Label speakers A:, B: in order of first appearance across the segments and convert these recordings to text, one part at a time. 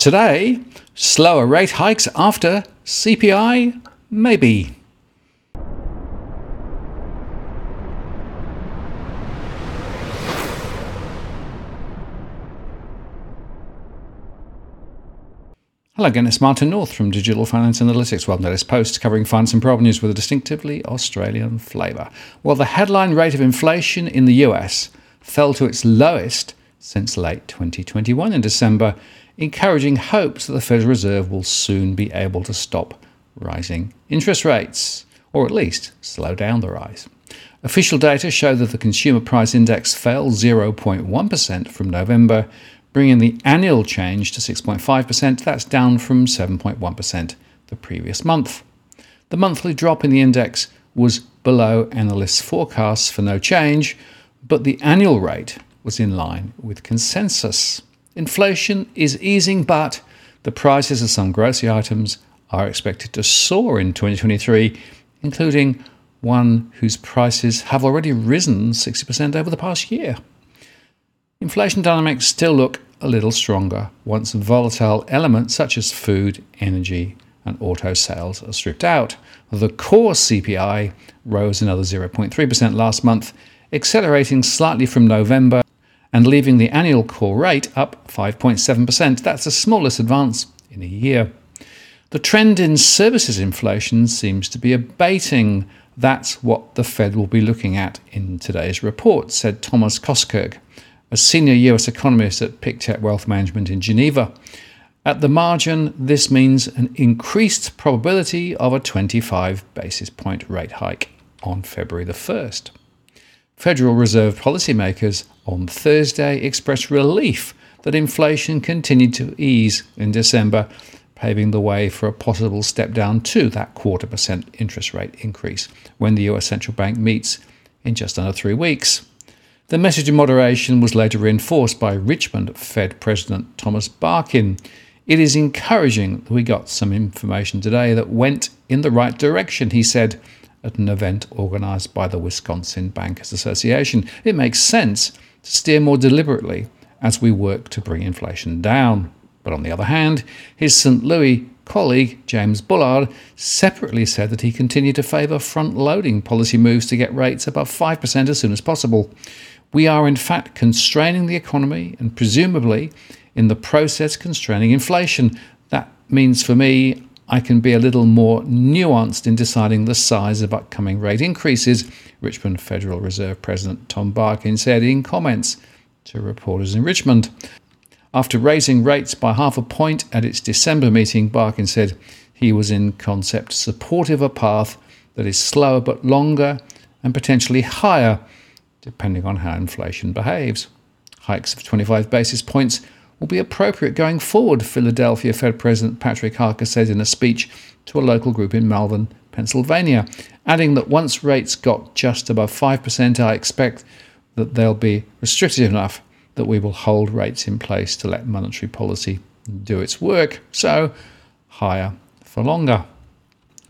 A: Today, slower rate hikes after CPI, maybe. Hello again, it's Martin North from Digital Finance Analytics. To this post covering finance and property news with a distinctively Australian flavour. Well, the headline rate of inflation in the US fell to its lowest since late 2021 in December, encouraging hopes that the Federal Reserve will soon be able to stop rising interest rates, or at least slow down the rise. Official data show that the Consumer Price Index fell 0.1% from November, bringing the annual change to 6.5%. That's down from 7.1% the previous month. The monthly drop in the index was below analysts' forecasts for no change, but the annual rate was in line with consensus. Inflation is easing, but the prices of some grocery items are expected to soar in 2023, including one whose prices have already risen 60% over the past year. Inflation dynamics still look a little stronger once volatile elements such as food, energy, and auto sales are stripped out. The core CPI rose another 0.3% last month, accelerating slightly from November and leaving the annual core rate up 5.7%. That's the smallest advance in a year. The trend in services inflation seems to be abating. That's what the Fed will be looking at in today's report, said Thomas Costerg a senior US economist at Pictet Wealth Management in Geneva. At the margin, this means an increased probability of a 25 basis point rate hike on February the 1st. Federal Reserve policymakers on Thursday expressed relief that inflation continued to ease in December, paving the way for a possible step down to that quarter percent interest rate increase when the US central bank meets in just under three weeks. The message of moderation was later reinforced by Richmond Fed President Thomas Barkin. It is encouraging that we got some information today that went in the right direction, he said at an event organised by the Wisconsin Bankers Association. It makes sense to steer more deliberately as we work to bring inflation down. But on the other hand, his St. Louis colleague, James Bullard, separately said that he continued to favour front loading policy moves to get rates above 5% as soon as possible. We are, in fact, constraining the economy and presumably, in the process, constraining inflation. That means for me, I can be a little more nuanced in deciding the size of upcoming rate increases, Richmond Federal Reserve President Tom Barkin said in comments to reporters in Richmond. After raising rates by half a point at its December meeting, Barkin said he was in concept supportive a path that is slower but longer and potentially higher depending on how inflation behaves. Hikes of 25 basis points will be appropriate going forward, Philadelphia Fed President Patrick Harker said in a speech to a local group in Malvern, Pennsylvania, adding that once rates got just above 5%, I expect that they'll be restrictive enough that we will hold rates in place to let monetary policy do its work, so higher for longer.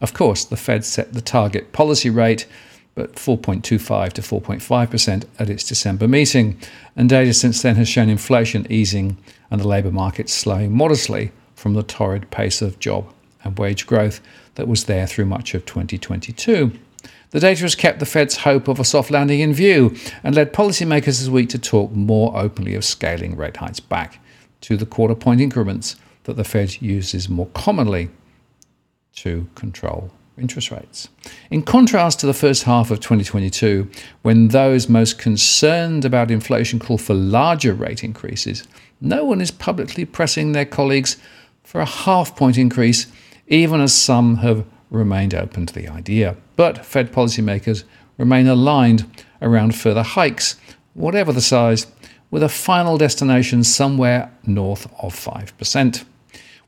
A: Of course, the Fed set the target policy rate but 4.25 to 4.5% at its December meeting. And data since then has shown inflation easing and the labour market slowing modestly from the torrid pace of job and wage growth that was there through much of 2022. The data has kept the Fed's hope of a soft landing in view and led policymakers this week to talk more openly of scaling rate hikes back to the quarter point increments that the Fed uses more commonly to control interest rates. In contrast to the first half of 2022, when those most concerned about inflation call for larger rate increases, no one is publicly pressing their colleagues for a half point increase, even as some have remained open to the idea. But Fed policymakers remain aligned around further hikes, whatever the size, with a final destination somewhere north of 5%.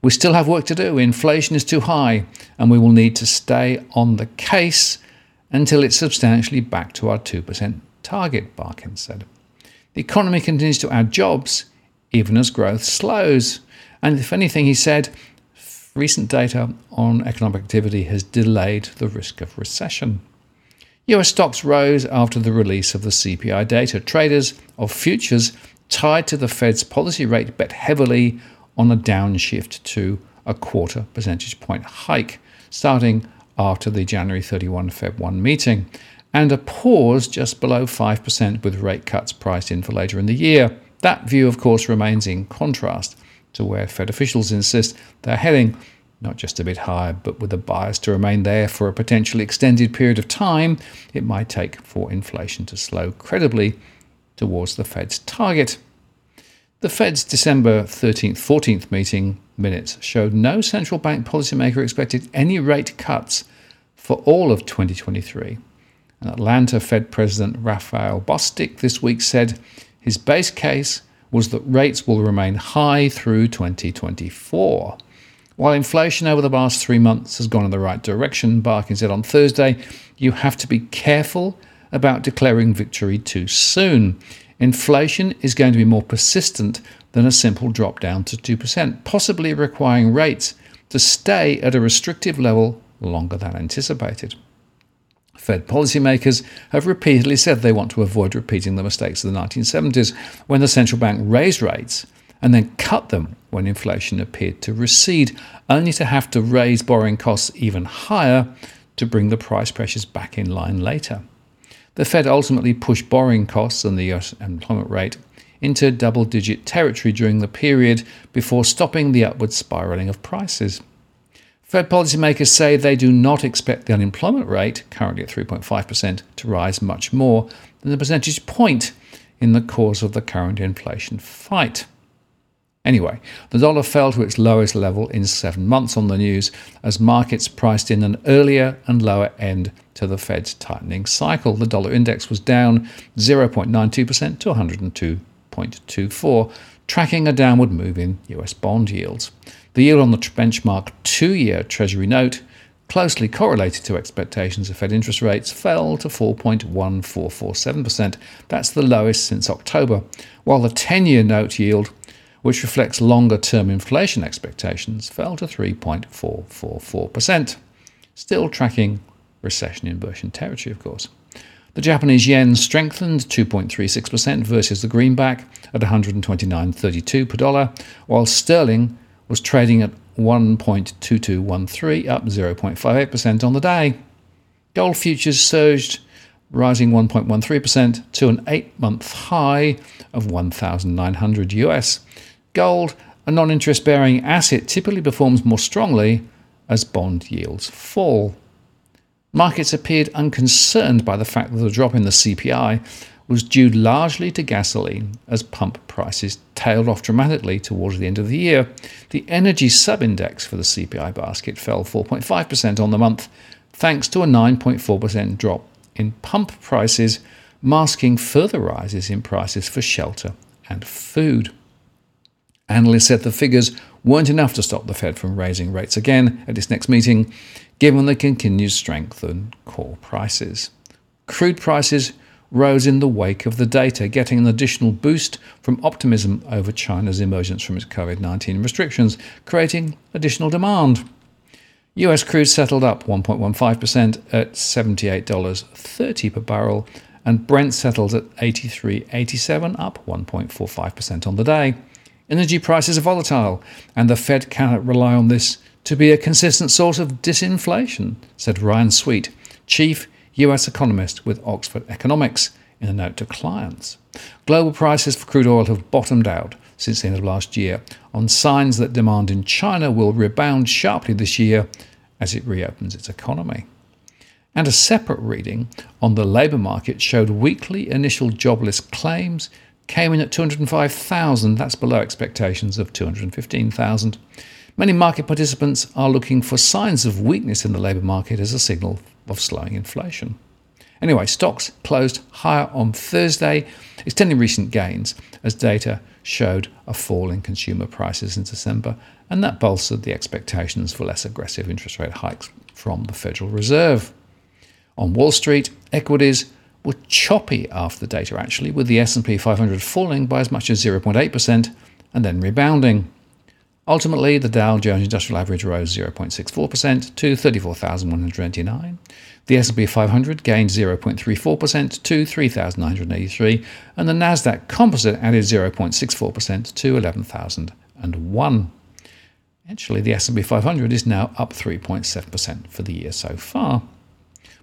A: We still have work to do. Inflation is too high, and we will need to stay on the case until it's substantially back to our 2% target, Barkin said. The economy continues to add jobs, even as growth slows. And if anything, he said, recent data on economic activity has delayed the risk of recession. US stocks rose after the release of the CPI data. Traders of futures tied to the Fed's policy rate bet heavily on a downshift to a quarter percentage point hike, starting after the January 31 Feb 1 meeting, and a pause just below 5% with rate cuts priced in for later in the year. That view, of course, remains in contrast to where Fed officials insist they're heading, not just a bit higher, but with a bias to remain there for a potentially extended period of time it might take for inflation to slow credibly towards the Fed's target. The Fed's December 13th 14th meeting minutes showed no central bank policymaker expected any rate cuts for all of 2023. And Atlanta Fed President Raphael Bostic this week said his base case was that rates will remain high through 2024. While inflation over the past three months has gone in the right direction, Barkin said on Thursday, you have to be careful about declaring victory too soon. Inflation is going to be more persistent than a simple drop down to 2%, possibly requiring rates to stay at a restrictive level longer than anticipated. Fed policymakers have repeatedly said they want to avoid repeating the mistakes of the 1970s when the central bank raised rates and then cut them when inflation appeared to recede, only to have to raise borrowing costs even higher to bring the price pressures back in line later. The Fed ultimately pushed borrowing costs and the US employment rate into double digit territory during the period before stopping the upward spiraling of prices. Fed policymakers say they do not expect the unemployment rate, currently at 3.5%, to rise much more than the percentage point in the course of the current inflation fight. Anyway, the dollar fell to its lowest level in seven months on the news as markets priced in an earlier and lower end to the Fed's tightening cycle. The dollar index was down 0.92% to 102.24, tracking a downward move in US bond yields. The yield on the benchmark two year Treasury note, closely correlated to expectations of Fed interest rates, fell to 4.1447%. That's the lowest since October, while the 10 year note yield which reflects longer term inflation expectations, fell to 3.444%, still tracking recession inversion territory, of course. The Japanese yen strengthened 2.36% versus the greenback at 129.32 per dollar, while sterling was trading at 1.2213, up 0.58% on the day. Gold futures surged, rising 1.13% to an eight month high of 1,900 US, Gold, a non interest bearing asset, typically performs more strongly as bond yields fall. Markets appeared unconcerned by the fact that the drop in the CPI was due largely to gasoline as pump prices tailed off dramatically towards the end of the year. The energy subindex for the CPI basket fell 4.5% on the month, thanks to a 9.4% drop in pump prices, masking further rises in prices for shelter and food. Analysts said the figures weren't enough to stop the Fed from raising rates again at its next meeting, given the continued strength in core prices. Crude prices rose in the wake of the data, getting an additional boost from optimism over China's emergence from its COVID 19 restrictions, creating additional demand. US crude settled up 1.15% at $78.30 per barrel, and Brent settled at 83.87, up 1.45% on the day. Energy prices are volatile, and the Fed cannot rely on this to be a consistent source of disinflation, said Ryan Sweet, chief US economist with Oxford Economics, in a note to clients. Global prices for crude oil have bottomed out since the end of last year, on signs that demand in China will rebound sharply this year as it reopens its economy. And a separate reading on the labour market showed weekly initial jobless claims came in at 205,000. That's below expectations of 215,000. Many market participants are looking for signs of weakness in the labour market as a signal of slowing inflation. Anyway, stocks closed higher on Thursday, extending recent gains as data showed a fall in consumer prices in December, and that bolstered the expectations for less aggressive interest rate hikes from the Federal Reserve. On Wall Street, equities were choppy after the data actually, with the S&P 500 falling by as much as 0.8% and then rebounding. Ultimately, the Dow Jones Industrial Average rose 0.64% to 34,129. The S&P 500 gained 0.34% to 3,983, and the Nasdaq Composite added 0.64% to 11,001. Actually, the S&P 500 is now up 3.7% for the year so far.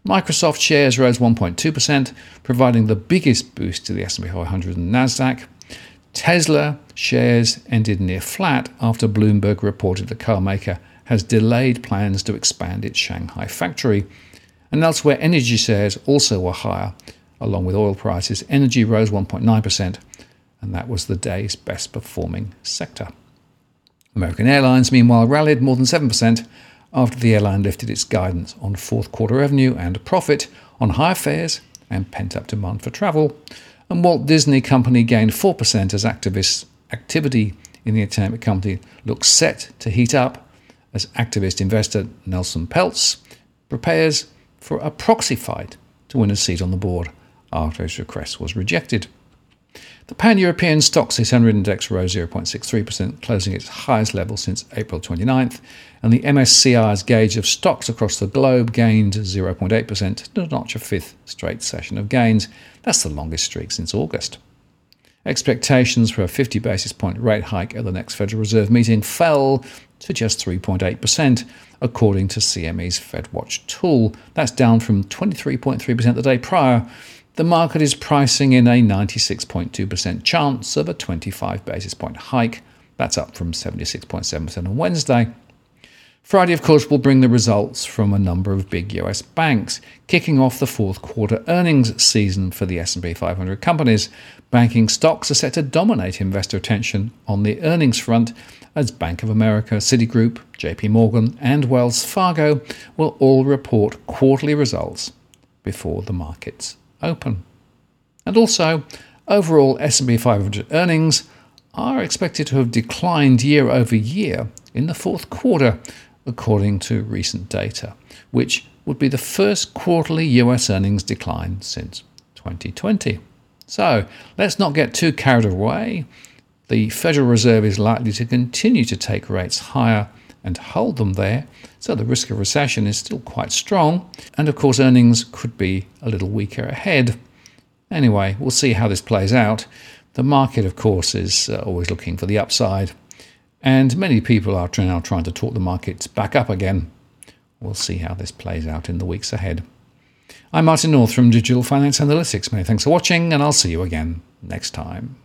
A: Microsoft shares rose 1.2%, providing the biggest boost to the S&P 500 and Nasdaq. Tesla shares ended near flat after Bloomberg reported the carmaker has delayed plans to expand its Shanghai factory. And elsewhere, energy shares also were higher, along with oil prices. Energy rose 1.9%, and that was the day's best performing sector. American Airlines, meanwhile, rallied more than 7% after the airline lifted its guidance on fourth quarter revenue and profit on higher fares and pent up demand for travel. And Walt Disney Company gained 4% as activists activity in the entertainment company looks set to heat up as activist investor Nelson Peltz prepares for a proxy fight to win a seat on the board after his request was rejected. The pan European Stoxx 600 index rose 0.63%, closing its highest level since April 29th, and the MSCI's gauge of stocks across the globe gained 0.8% to notch a fifth straight session of gains. That's the longest streak since August. Expectations for a 50 basis point rate hike at the next Federal Reserve meeting fell to just 3.8%, according to CME's FedWatch tool. That's down from 23.3% the day prior the market is pricing in a 96.2% chance of a 25 basis point hike. That's up from 76.7% on Wednesday. Friday, of course, will bring the results from a number of big US banks, kicking off the fourth quarter earnings season for the S&P 500 companies. Banking stocks are set to dominate investor attention on the earnings front as Bank of America, Citigroup, JP Morgan, and Wells Fargo will all report quarterly results before the markets open. And also, overall S&P 500 earnings are expected to have declined year over year in the fourth quarter, according to recent data, which would be the first quarterly US earnings decline since 2020. So let's not get too carried away. The Federal Reserve is likely to continue to take rates higher and hold them there, so the risk of recession is still quite strong, and of course, earnings could be a little weaker ahead. Anyway, we'll see how this plays out. The market, of course, is uh, always looking for the upside, and many people are now trying to talk the markets back up again. We'll see how this plays out in the weeks ahead. I'm Martin North from Digital Finance Analytics. Many thanks for watching, and I'll see you again next time.